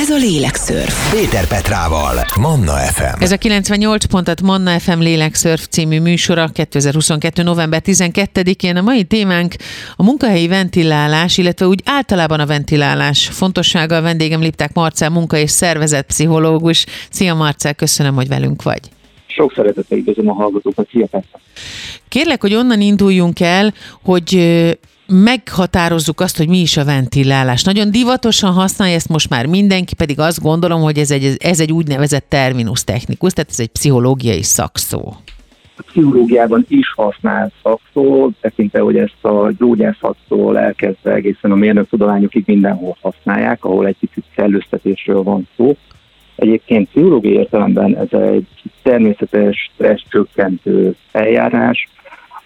Ez a Lélekszörf. Péter Petrával, Manna FM. Ez a 98 pontat Manna FM Lélekszörf című műsora 2022. november 12-én. A mai témánk a munkahelyi ventilálás, illetve úgy általában a ventilálás fontossága. A vendégem Lipták Marcel, munka- és szervezetpszichológus. Szia Marcel, köszönöm, hogy velünk vagy. Sok szeretettel üdvözlöm a hallgatókat, szia Petra. Kérlek, hogy onnan induljunk el, hogy meghatározzuk azt, hogy mi is a ventilálás. Nagyon divatosan használja ezt most már mindenki, pedig azt gondolom, hogy ez egy, ez egy úgynevezett terminus technikus, tehát ez egy pszichológiai szakszó. A pszichológiában is használ szakszó, tekintve, hogy ezt a gyógyászaktól elkezdve egészen a mérnöktudományokig mindenhol használják, ahol egy kicsit szellőztetésről van szó. Egyébként pszichológiai értelemben ez egy természetes stressz csökkentő eljárás,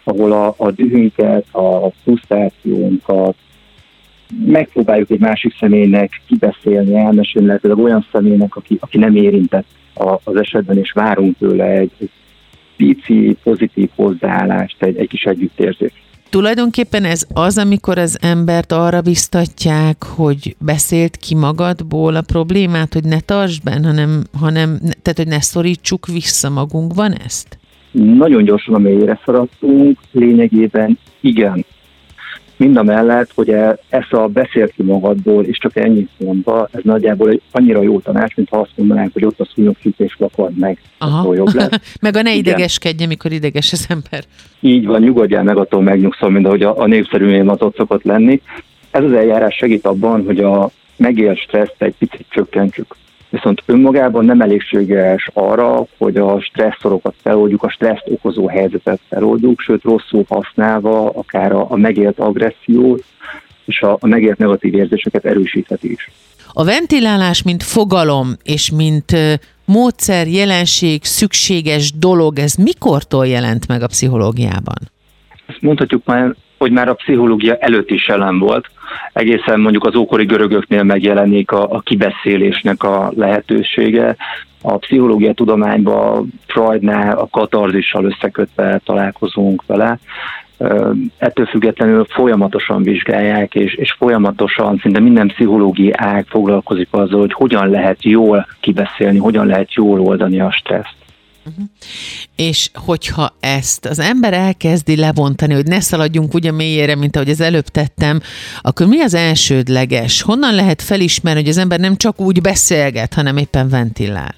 ahol a, a dühünket, a frusztrációnkat megpróbáljuk egy másik személynek kibeszélni, elmesélni, lehetőleg olyan személynek, aki, aki nem érintett az esetben, és várunk tőle egy, egy pici, pozitív hozzáállást, egy, egy kis együttérzést. Tulajdonképpen ez az, amikor az embert arra biztatják, hogy beszélt ki magadból a problémát, hogy ne tartsd benn, hanem, hanem tehát, hogy ne szorítsuk vissza magunkban ezt? Nagyon gyorsan a mélyre szaradtunk, lényegében igen. Mind a mellett, hogy e, ezt a beszél ki magadból, és csak ennyit mondva, ez nagyjából egy annyira jó tanács, mint ha azt mondanánk, hogy ott a szúnyog és lakad meg, Aha. jobb lesz. meg a ne idegeskedj, amikor ideges az ember. Így van, nyugodjál meg, attól megnyugszol, mint ahogy a, a népszerű az ott szokott lenni. Ez az eljárás segít abban, hogy a megélt stresszt egy picit csökkentsük viszont önmagában nem elégséges arra, hogy a stresszorokat feloldjuk, a stresszt okozó helyzetet feloldjuk, sőt rosszul használva akár a, a megélt agressziót és a, a megélt negatív érzéseket erősítheti is. A ventilálás, mint fogalom és mint módszer, jelenség, szükséges dolog, ez mikortól jelent meg a pszichológiában? Ezt mondhatjuk már, hogy már a pszichológia előtt is jelen volt egészen mondjuk az ókori görögöknél megjelenik a, a kibeszélésnek a lehetősége. A pszichológia tudományban Freudnál a katarzissal összekötve találkozunk vele. Ettől függetlenül folyamatosan vizsgálják, és, és folyamatosan szinte minden pszichológiai ág foglalkozik azzal, hogy hogyan lehet jól kibeszélni, hogyan lehet jól oldani a stresszt. És hogyha ezt az ember elkezdi lebontani, hogy ne szaladjunk ugye mélyére, mint ahogy az előbb tettem, akkor mi az elsődleges? Honnan lehet felismerni, hogy az ember nem csak úgy beszélget, hanem éppen ventilál?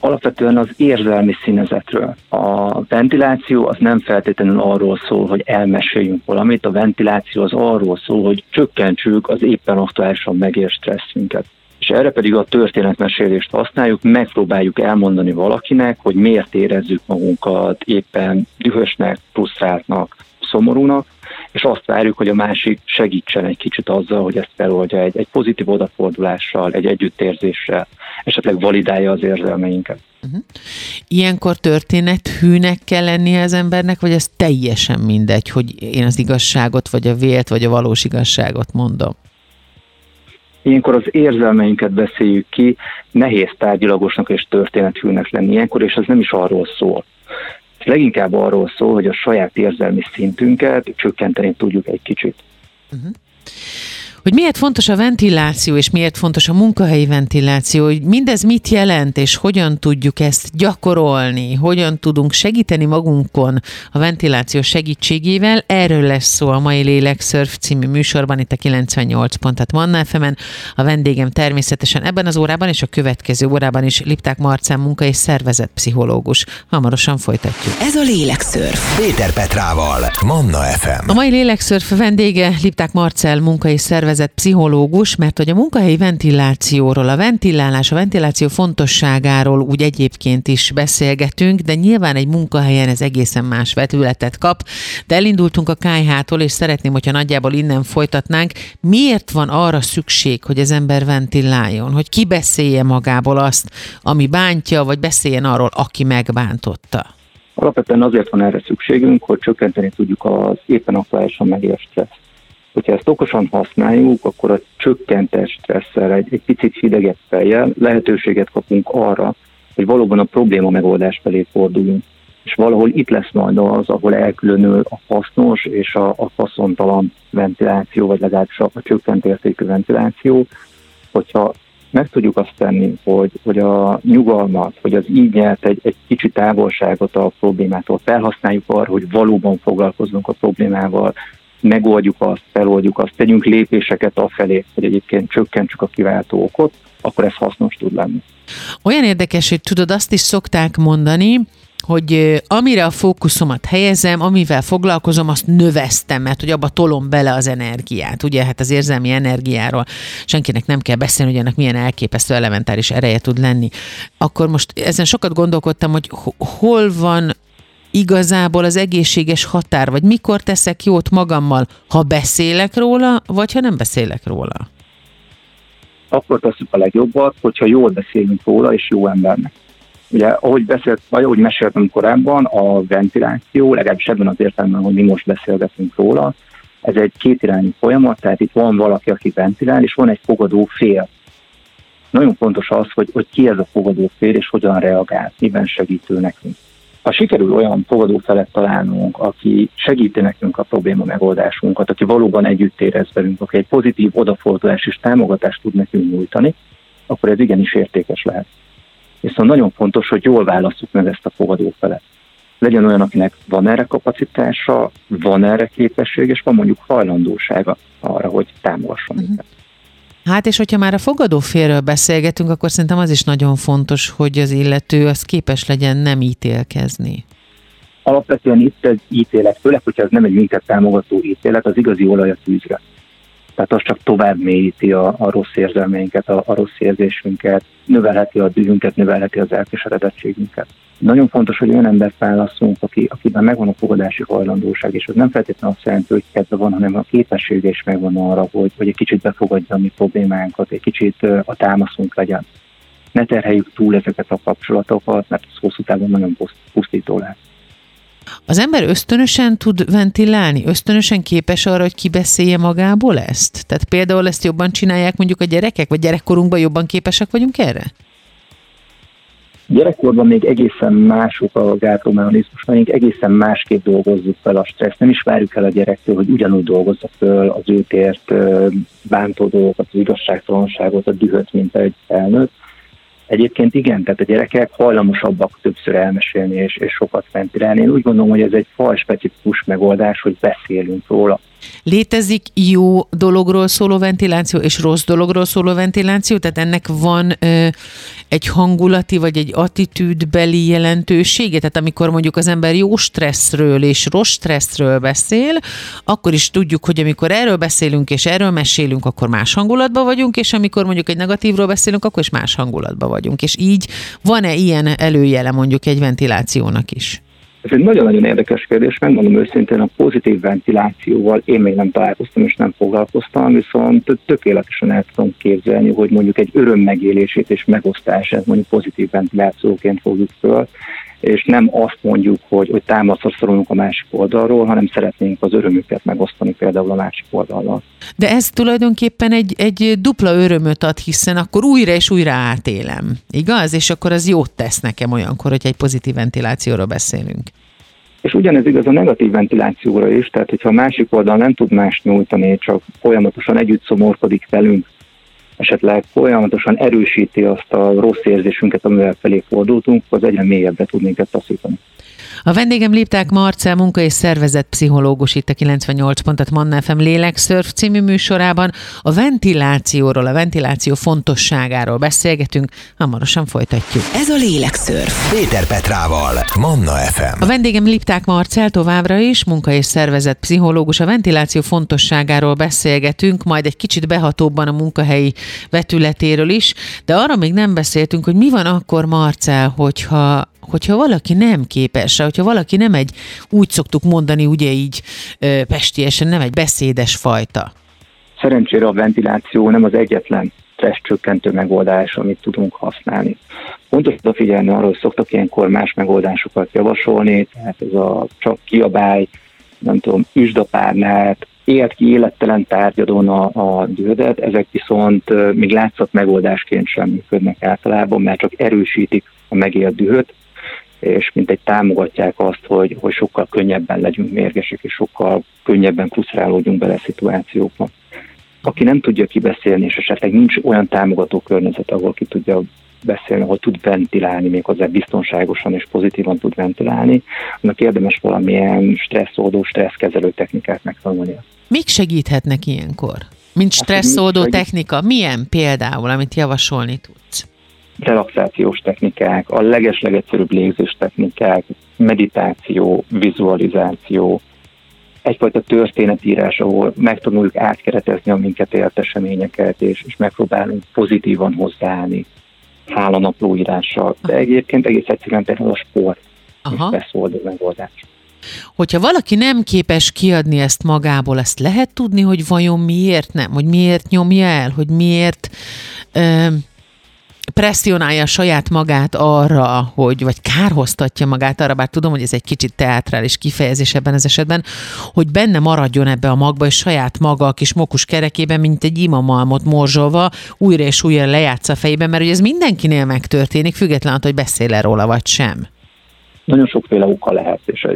Alapvetően az érzelmi színezetről. A ventiláció az nem feltétlenül arról szól, hogy elmeséljünk valamit, a ventiláció az arról szól, hogy csökkentsük az éppen aktuálisan megér stresszünket és erre pedig a történetmesélést használjuk, megpróbáljuk elmondani valakinek, hogy miért érezzük magunkat éppen dühösnek, frusztráltnak, szomorúnak, és azt várjuk, hogy a másik segítsen egy kicsit azzal, hogy ezt feloldja egy, egy pozitív odafordulással, egy együttérzéssel, esetleg validálja az érzelmeinket. Uh-huh. Ilyenkor történet hűnek kell lennie az embernek, vagy ez teljesen mindegy, hogy én az igazságot, vagy a vélt, vagy a valós igazságot mondom? Ilyenkor az érzelmeinket beszéljük ki, nehéz tárgyilagosnak és történethűnek lenni ilyenkor, és ez nem is arról szól. Ez leginkább arról szól, hogy a saját érzelmi szintünket csökkenteni tudjuk egy kicsit. Uh-huh hogy miért fontos a ventiláció, és miért fontos a munkahelyi ventiláció, hogy mindez mit jelent, és hogyan tudjuk ezt gyakorolni, hogyan tudunk segíteni magunkon a ventiláció segítségével. Erről lesz szó a mai Lélekszörf című műsorban, itt a 98 pontat Manna fm A vendégem természetesen ebben az órában és a következő órában is Lipták Marcán munka és szervezetpszichológus. Hamarosan folytatjuk. Ez a Lélekszörf. Péter Petrával, Manna FM. A mai Lélekszörf vendége Lipták Marcel munka és szervezet úgynevezett pszichológus, mert hogy a munkahelyi ventilációról, a ventilálás, a ventiláció fontosságáról úgy egyébként is beszélgetünk, de nyilván egy munkahelyen ez egészen más vetületet kap. De elindultunk a kájhától, és szeretném, hogyha nagyjából innen folytatnánk. Miért van arra szükség, hogy az ember ventiláljon? Hogy ki beszélje magából azt, ami bántja, vagy beszéljen arról, aki megbántotta? Alapvetően azért van erre szükségünk, hogy csökkenteni tudjuk az éppen aktuálisan megélt stresszt. Hogyha ezt okosan használjuk, akkor a csökkentes stresszel egy, egy picit hidegebb fejjel lehetőséget kapunk arra, hogy valóban a probléma megoldás felé forduljunk. És valahol itt lesz majd az, ahol elkülönül a hasznos és a, a faszontalan ventiláció, vagy legalábbis a, a csökkent értékű ventiláció, hogyha meg tudjuk azt tenni, hogy, hogy a nyugalmat, hogy az így nyert egy, egy kicsi távolságot a problémától felhasználjuk arra, hogy valóban foglalkozunk a problémával, megoldjuk azt, feloldjuk azt, tegyünk lépéseket afelé, hogy egyébként csökkentsük a kiváltó okot, akkor ez hasznos tud lenni. Olyan érdekes, hogy tudod, azt is szokták mondani, hogy amire a fókuszomat helyezem, amivel foglalkozom, azt növesztem, mert hogy abba tolom bele az energiát. Ugye, hát az érzelmi energiáról senkinek nem kell beszélni, hogy ennek milyen elképesztő elementáris ereje tud lenni. Akkor most ezen sokat gondolkodtam, hogy hol van igazából az egészséges határ, vagy mikor teszek jót magammal, ha beszélek róla, vagy ha nem beszélek róla? Akkor teszünk a legjobbat, hogyha jól beszélünk róla, és jó embernek. Ugye, ahogy beszélt, vagy ahogy meséltem korábban, a ventiláció, legalábbis ebben az értelemben, hogy mi most beszélgetünk róla, ez egy kétirányú folyamat, tehát itt van valaki, aki ventilál, és van egy fogadó fél. Nagyon fontos az, hogy, hogy ki ez a fogadó fél, és hogyan reagál, miben segítő nekünk. Ha sikerül olyan fogadó felet találnunk, aki segíti nekünk a probléma megoldásunkat, aki valóban együtt érez velünk, aki egy pozitív odafordulás és támogatást tud nekünk nyújtani, akkor ez igenis értékes lehet. Viszont nagyon fontos, hogy jól választjuk meg ezt a fogadó felet. Legyen olyan, akinek van erre kapacitása, van erre képesség, és van mondjuk hajlandósága arra, hogy támogasson uh-huh. Hát és hogyha már a fogadófélről beszélgetünk, akkor szerintem az is nagyon fontos, hogy az illető az képes legyen nem ítélkezni. Alapvetően itt egy ítélet, főleg, hogyha ez nem egy minket támogató ítélet, az igazi olaj a tűzre. Tehát az csak tovább mélyíti a, a rossz érzelmeinket, a, a rossz érzésünket, növelheti a dühünket, növelheti az elkeseredettségünket. Nagyon fontos, hogy olyan embert válaszunk, aki, akiben megvan a fogadási hajlandóság, és az nem feltétlenül azt jelenti, hogy kedve van, hanem a képessége is megvan arra, hogy, hogy egy kicsit befogadja a mi problémánkat, egy kicsit a támaszunk legyen. Ne terheljük túl ezeket a kapcsolatokat, mert ez hosszú távon nagyon pusztító lesz. Az ember ösztönösen tud ventilálni? Ösztönösen képes arra, hogy kibeszélje magából ezt? Tehát például ezt jobban csinálják mondjuk a gyerekek, vagy gyerekkorunkban jobban képesek vagyunk erre? Gyerekkorban még egészen mások a gátlómechanizmusaink, egészen másképp dolgozzuk fel a stressz. Nem is várjuk el a gyerektől, hogy ugyanúgy dolgozza föl az őt ért bántó dolgokat, az igazságtalanságot, a dühöt, mint egy felnőtt Egyébként igen, tehát a gyerekek hajlamosabbak többször elmesélni és, és sokat ventilálni. Én úgy gondolom, hogy ez egy faj specifikus megoldás, hogy beszélünk róla. Létezik jó dologról szóló ventiláció és rossz dologról szóló ventiláció? Tehát ennek van ö, egy hangulati vagy egy attitűdbeli jelentősége? Tehát amikor mondjuk az ember jó stresszről és rossz stresszről beszél, akkor is tudjuk, hogy amikor erről beszélünk és erről mesélünk, akkor más hangulatban vagyunk, és amikor mondjuk egy negatívról beszélünk, akkor is más hangulatban vagyunk. És így van-e ilyen előjele mondjuk egy ventilációnak is? Ez egy nagyon-nagyon érdekes kérdés, megmondom őszintén, a pozitív ventilációval én még nem találkoztam és nem foglalkoztam, viszont tökéletesen el tudom képzelni, hogy mondjuk egy öröm megélését és megosztását mondjuk pozitív ventilációként fogjuk föl, és nem azt mondjuk, hogy, hogy támaszra szorulunk a másik oldalról, hanem szeretnénk az örömüket megosztani például a másik oldallal. De ez tulajdonképpen egy, egy dupla örömöt ad, hiszen akkor újra és újra átélem, igaz? És akkor az jót tesz nekem olyankor, hogy egy pozitív ventilációról beszélünk. És ugyanez igaz a negatív ventilációra is, tehát hogyha a másik oldal nem tud más nyújtani, csak folyamatosan együtt szomorkodik velünk, esetleg folyamatosan erősíti azt a rossz érzésünket, amivel felé fordultunk, az egyre mélyebbre tud minket taszítani. A vendégem Lipták Marcel, munka és szervezet pszichológus itt a 98 pontat Manna FM Lélekszörf című műsorában. A ventilációról, a ventiláció fontosságáról beszélgetünk, hamarosan folytatjuk. Ez a Lélekszörf. Péter Petrával, Manna FM. A vendégem Lipták Marcel továbbra is, munka és szervezet pszichológus. A ventiláció fontosságáról beszélgetünk, majd egy kicsit behatóbban a munkahelyi vetületéről is, de arra még nem beszéltünk, hogy mi van akkor, Marcel, hogyha hogyha valaki nem képes, hogyha valaki nem egy, úgy szoktuk mondani, ugye így pestiesen, nem egy beszédes fajta. Szerencsére a ventiláció nem az egyetlen stressz csökkentő megoldás, amit tudunk használni. Fontos figyelni arra, hogy szoktak ilyenkor más megoldásokat javasolni, tehát ez a csak kiabály, nem tudom, üsdapárnát, élt ki élettelen tárgyadon a, a dühödet, ezek viszont még látszat megoldásként sem működnek általában, mert csak erősítik a megélt dühöt, és mint egy támogatják azt, hogy, hogy sokkal könnyebben legyünk mérgesek, és sokkal könnyebben frusztrálódjunk bele szituációkba. aki nem tudja kibeszélni, és esetleg nincs olyan támogató környezet, ahol ki tudja beszélni, ahol tud ventilálni, még hozzá biztonságosan és pozitívan tud ventilálni, annak érdemes valamilyen stresszoldó, stresszkezelő technikát megtanulni. Mik segíthetnek ilyenkor? Mint stresszoldó technika, milyen például, amit javasolni tudsz? Relaxációs technikák, a legeslegegyszerűbb légzés technikák, meditáció, vizualizáció, egyfajta történetírás, ahol megtanuljuk átkeretezni a minket élt eseményeket, és, és megpróbálunk pozitívan hozzáállni hálanaplóírással. De egyébként egész egyszerűen például a sport Aha. beszóldó megoldás. Hogyha valaki nem képes kiadni ezt magából, ezt lehet tudni, hogy vajon miért nem, hogy miért nyomja el, hogy miért ö, presszionálja saját magát arra, hogy, vagy kárhoztatja magát arra, bár tudom, hogy ez egy kicsit teátrális kifejezés ebben az esetben, hogy benne maradjon ebbe a magba, és saját maga a kis mokus kerekében, mint egy imamalmot morzsolva, újra és újra lejátsza a fejében, mert hogy ez mindenkinél megtörténik, függetlenül, hogy beszél -e róla, vagy sem. Nagyon sokféle oka lehet, és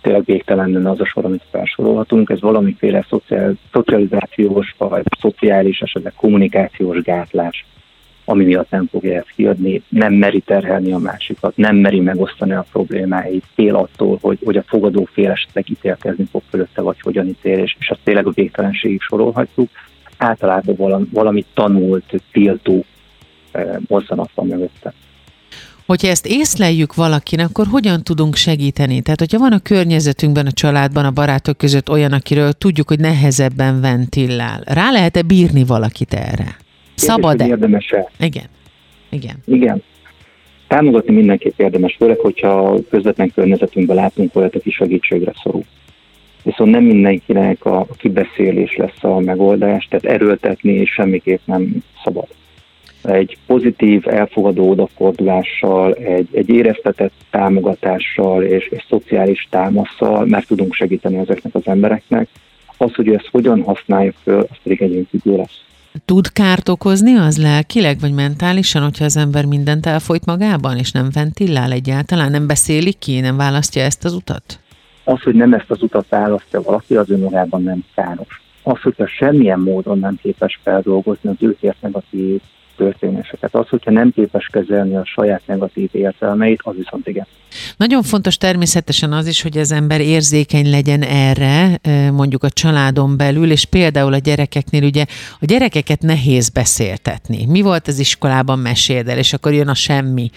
tényleg végtelen lenne az a sor, amit felsorolhatunk. Ez valamiféle szociál, szocializációs, vagy szociális, esetleg kommunikációs gátlás ami miatt nem fogja ezt kiadni, nem meri terhelni a másikat, nem meri megosztani a problémáit, fél attól, hogy, hogy a fogadó fél esetleg ítélkezni fog fölötte, vagy hogyan ítél, és, és azt tényleg a végtelenségig sorolhatjuk. Általában valami, valami tanult, tiltó eh, mozzanat van mögötte. Hogyha ezt észleljük valakin, akkor hogyan tudunk segíteni? Tehát, hogyha van a környezetünkben, a családban, a barátok között olyan, akiről tudjuk, hogy nehezebben ventillál, rá lehet-e bírni valakit erre? Szabad-e? Érdemes-e? Igen. Igen. Igen. Támogatni mindenképp érdemes, főleg, hogyha közvetlen környezetünkben látunk olyat, aki segítségre szorul. Viszont nem mindenkinek a kibeszélés lesz a megoldás, tehát erőltetni és semmiképp nem szabad. Egy pozitív, elfogadó odafordulással, egy, egy éreztetett támogatással és egy szociális támaszsal meg tudunk segíteni ezeknek az embereknek. Az, hogy ezt hogyan használjuk föl, az pedig egyénfüggő lesz. Tud kárt okozni az lelkileg vagy mentálisan, hogyha az ember mindent elfolyt magában, és nem ventillál egyáltalán, nem beszélik ki, nem választja ezt az utat? Az, hogy nem ezt az utat választja valaki, az önmagában nem káros. Az, hogyha semmilyen módon nem képes feldolgozni az őkért negatív történéseket. Az, hogyha nem képes kezelni a saját negatív érzelmeit, az viszont igen. Nagyon fontos természetesen az is, hogy az ember érzékeny legyen erre, mondjuk a családon belül, és például a gyerekeknél ugye a gyerekeket nehéz beszéltetni. Mi volt az iskolában meséld el, és akkor jön a semmi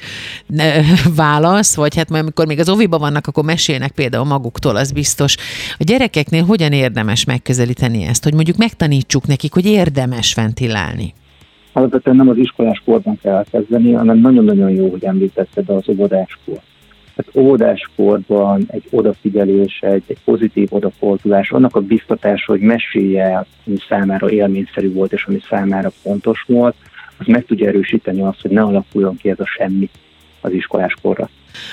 válasz, vagy hát majd amikor még az oviban vannak, akkor mesélnek például maguktól, az biztos. A gyerekeknél hogyan érdemes megközelíteni ezt, hogy mondjuk megtanítsuk nekik, hogy érdemes ventilálni? Alapvetően nem az iskolás korban kell kezdeni, hanem nagyon-nagyon jó, hogy említetted az óvodáskor. Tehát óvodáskorban egy odafigyelés, egy, egy pozitív odafordulás, annak a biztatása, hogy mesélje el, ami számára élményszerű volt, és ami számára fontos volt, az meg tudja erősíteni azt, hogy ne alakuljon ki ez a semmi az iskoláskorra.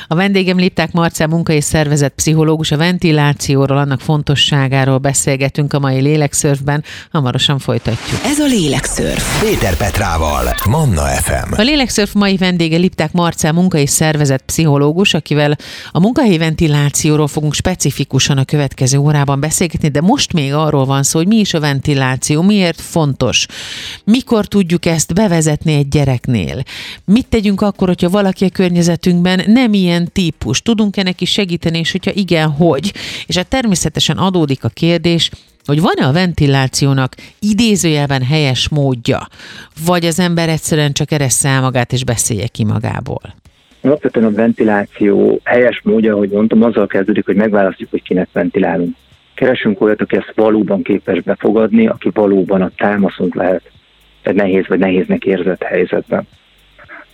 A vendégem Lipták Marcel munka és szervezet pszichológus, a ventilációról, annak fontosságáról beszélgetünk a mai Lélekszörfben, hamarosan folytatjuk. Ez a Lélekszörf. Péter Petrával, Manna FM. A Lélekszörf mai vendége Lipták Marcel munka és szervezet pszichológus, akivel a munkahelyi ventilációról fogunk specifikusan a következő órában beszélgetni, de most még arról van szó, hogy mi is a ventiláció, miért fontos, mikor tudjuk ezt bevezetni egy gyereknél, mit tegyünk akkor, hogyha valaki a környezetünkben nem nem ilyen típus? Tudunk-e neki segíteni, és hogyha igen, hogy? És hát természetesen adódik a kérdés, hogy van-e a ventilációnak idézőjelben helyes módja, vagy az ember egyszerűen csak eresse magát és beszélje ki magából? Alapvetően a ventiláció helyes módja, ahogy mondtam, azzal kezdődik, hogy megválasztjuk, hogy kinek ventilálunk. Keresünk olyat, aki ezt valóban képes befogadni, aki valóban a támaszunk lehet egy nehéz vagy nehéznek érzett helyzetben.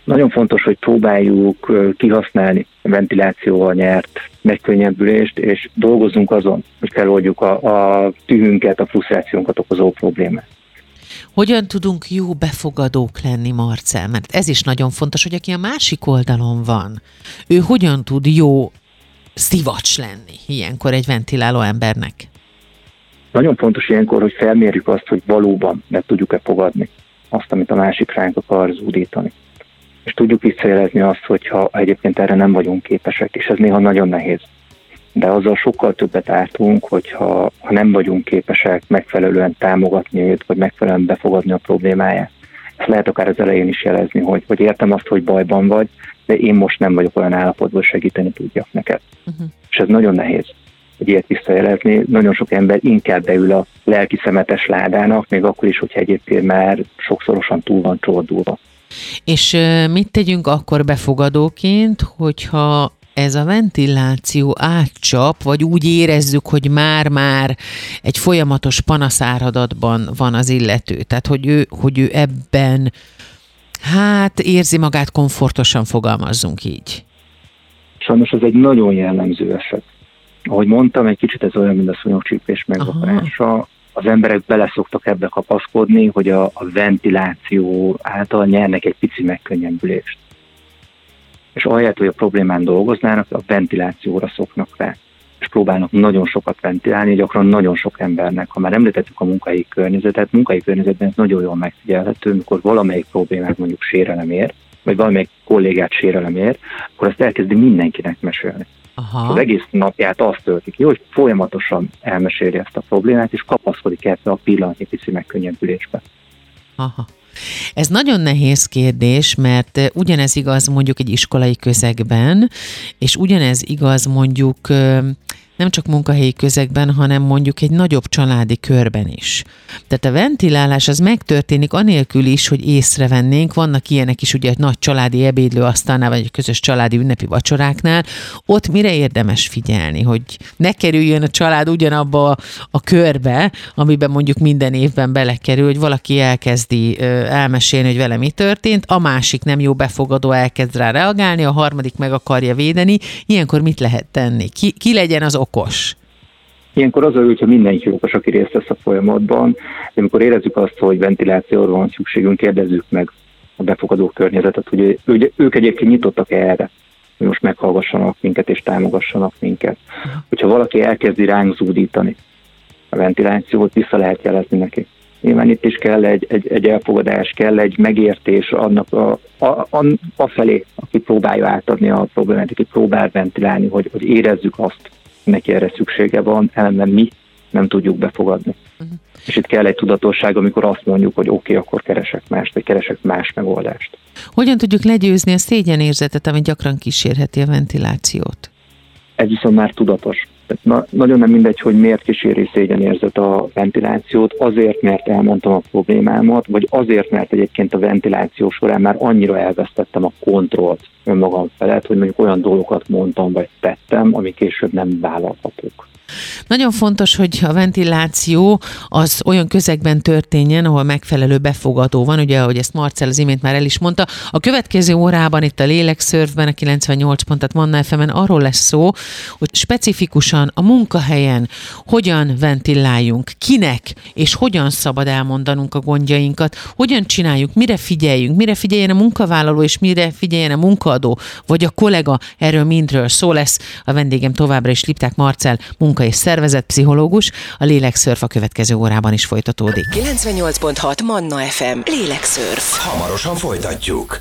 Nagyon fontos, hogy próbáljuk kihasználni a ventilációval nyert megkönnyebbülést, és dolgozunk azon, hogy feloldjuk a, a tühünket, a frusztrációnkat okozó problémát. Hogyan tudunk jó befogadók lenni, Marcel? Mert ez is nagyon fontos, hogy aki a másik oldalon van, ő hogyan tud jó szivacs lenni ilyenkor egy ventiláló embernek? Nagyon fontos ilyenkor, hogy felmérjük azt, hogy valóban meg tudjuk-e fogadni azt, amit a másik ránk akar zúdítani és tudjuk visszajelezni azt, hogyha egyébként erre nem vagyunk képesek, és ez néha nagyon nehéz. de azzal sokkal többet ártunk, hogyha ha nem vagyunk képesek megfelelően támogatni őt, vagy megfelelően befogadni a problémáját. Ezt lehet akár az elején is jelezni, hogy, hogy értem azt, hogy bajban vagy, de én most nem vagyok olyan állapotban, hogy segíteni tudjak neked. Uh-huh. És ez nagyon nehéz, hogy ilyet visszajelezni. Nagyon sok ember inkább beül a lelki szemetes ládának, még akkor is, hogyha egyébként már sokszorosan túl van csordulva. És mit tegyünk akkor befogadóként, hogyha ez a ventiláció átcsap, vagy úgy érezzük, hogy már-már egy folyamatos panaszáradatban van az illető. Tehát, hogy ő, hogy ő ebben hát érzi magát komfortosan, fogalmazzunk így. Sajnos ez egy nagyon jellemző eset. Ahogy mondtam, egy kicsit ez olyan, mint a szúnyogcsípés megvakarása. Az emberek beleszoktak ebbe kapaszkodni, hogy a, a ventiláció által nyernek egy pici megkönnyebbülést és ahelyett, hogy a problémán dolgoznának, a ventilációra szoknak rá és próbálnak nagyon sokat ventilálni, gyakran nagyon sok embernek. Ha már említettük a munkahelyi környezetet, munkahelyi környezetben ez nagyon jól megfigyelhető, amikor valamelyik problémát mondjuk sérelem ér, vagy valamelyik kollégát sérelem ér, akkor azt elkezdi mindenkinek mesélni. Aha. Az egész napját azt tölti ki, hogy folyamatosan elmeséli ezt a problémát, és kapaszkodik ebbe a pillanatnyi pici megkönnyebbülésbe. Aha. Ez nagyon nehéz kérdés, mert ugyanez igaz mondjuk egy iskolai közegben, és ugyanez igaz mondjuk nem csak munkahelyi közegben, hanem mondjuk egy nagyobb családi körben is. Tehát a ventilálás az megtörténik anélkül is, hogy észrevennénk, vannak ilyenek is ugye egy nagy családi ebédlőasztalnál, vagy egy közös családi ünnepi vacsoráknál, ott mire érdemes figyelni, hogy ne kerüljön a család ugyanabba a, a körbe, amiben mondjuk minden évben belekerül, hogy valaki elkezdi elmesélni, hogy vele mi történt, a másik nem jó befogadó elkezd rá reagálni, a harmadik meg akarja védeni, ilyenkor mit lehet tenni? Ki, ki legyen az okos? Ilyenkor az a hogyha mindenki okos, aki részt vesz a folyamatban, de amikor érezzük azt, hogy ventilációra van szükségünk, kérdezzük meg a befogadó környezetet, hogy ő, ők egyébként nyitottak erre, hogy most meghallgassanak minket és támogassanak minket. Hogyha valaki elkezdi ránk zúdítani a ventilációt, vissza lehet jelezni neki. Nyilván itt is kell egy, egy, egy elfogadás, kell egy megértés annak a, a, a, a felé, aki próbálja átadni a problémát, aki próbál ventilálni, hogy, hogy érezzük azt, neki erre szüksége van, ellenben mi nem tudjuk befogadni. Uh-huh. És itt kell egy tudatosság, amikor azt mondjuk, hogy oké, okay, akkor keresek mást, vagy keresek más megoldást. Hogyan tudjuk legyőzni a szégyenérzetet, ami gyakran kísérheti a ventilációt? Ez viszont már tudatos. Tehát na, nagyon nem mindegy, hogy miért kíséri szégyenérzet a ventilációt, azért, mert elmondtam a problémámat, vagy azért, mert egyébként a ventiláció során már annyira elvesztettem a kontrollt önmagam felett, hogy mondjuk olyan dolgokat mondtam, vagy tettem, ami később nem vállalhatók. Nagyon fontos, hogy a ventiláció az olyan közegben történjen, ahol megfelelő befogadó van, ugye, ahogy ezt Marcel az imént már el is mondta. A következő órában itt a Lélekszörfben, a 98 pontat Manna fm arról lesz szó, hogy specifikusan a munkahelyen hogyan ventiláljunk, kinek és hogyan szabad elmondanunk a gondjainkat, hogyan csináljuk, mire figyeljünk, mire figyeljen a munkavállaló és mire figyeljen a munkaadó, vagy a kollega, erről mindről szó lesz. A vendégem továbbra is Lipták Marcel, munka munka- és szervezetpszichológus, a Lélekszörf a következő órában is folytatódik. 98.6 Manna FM. Lélekszörf. Hamarosan folytatjuk.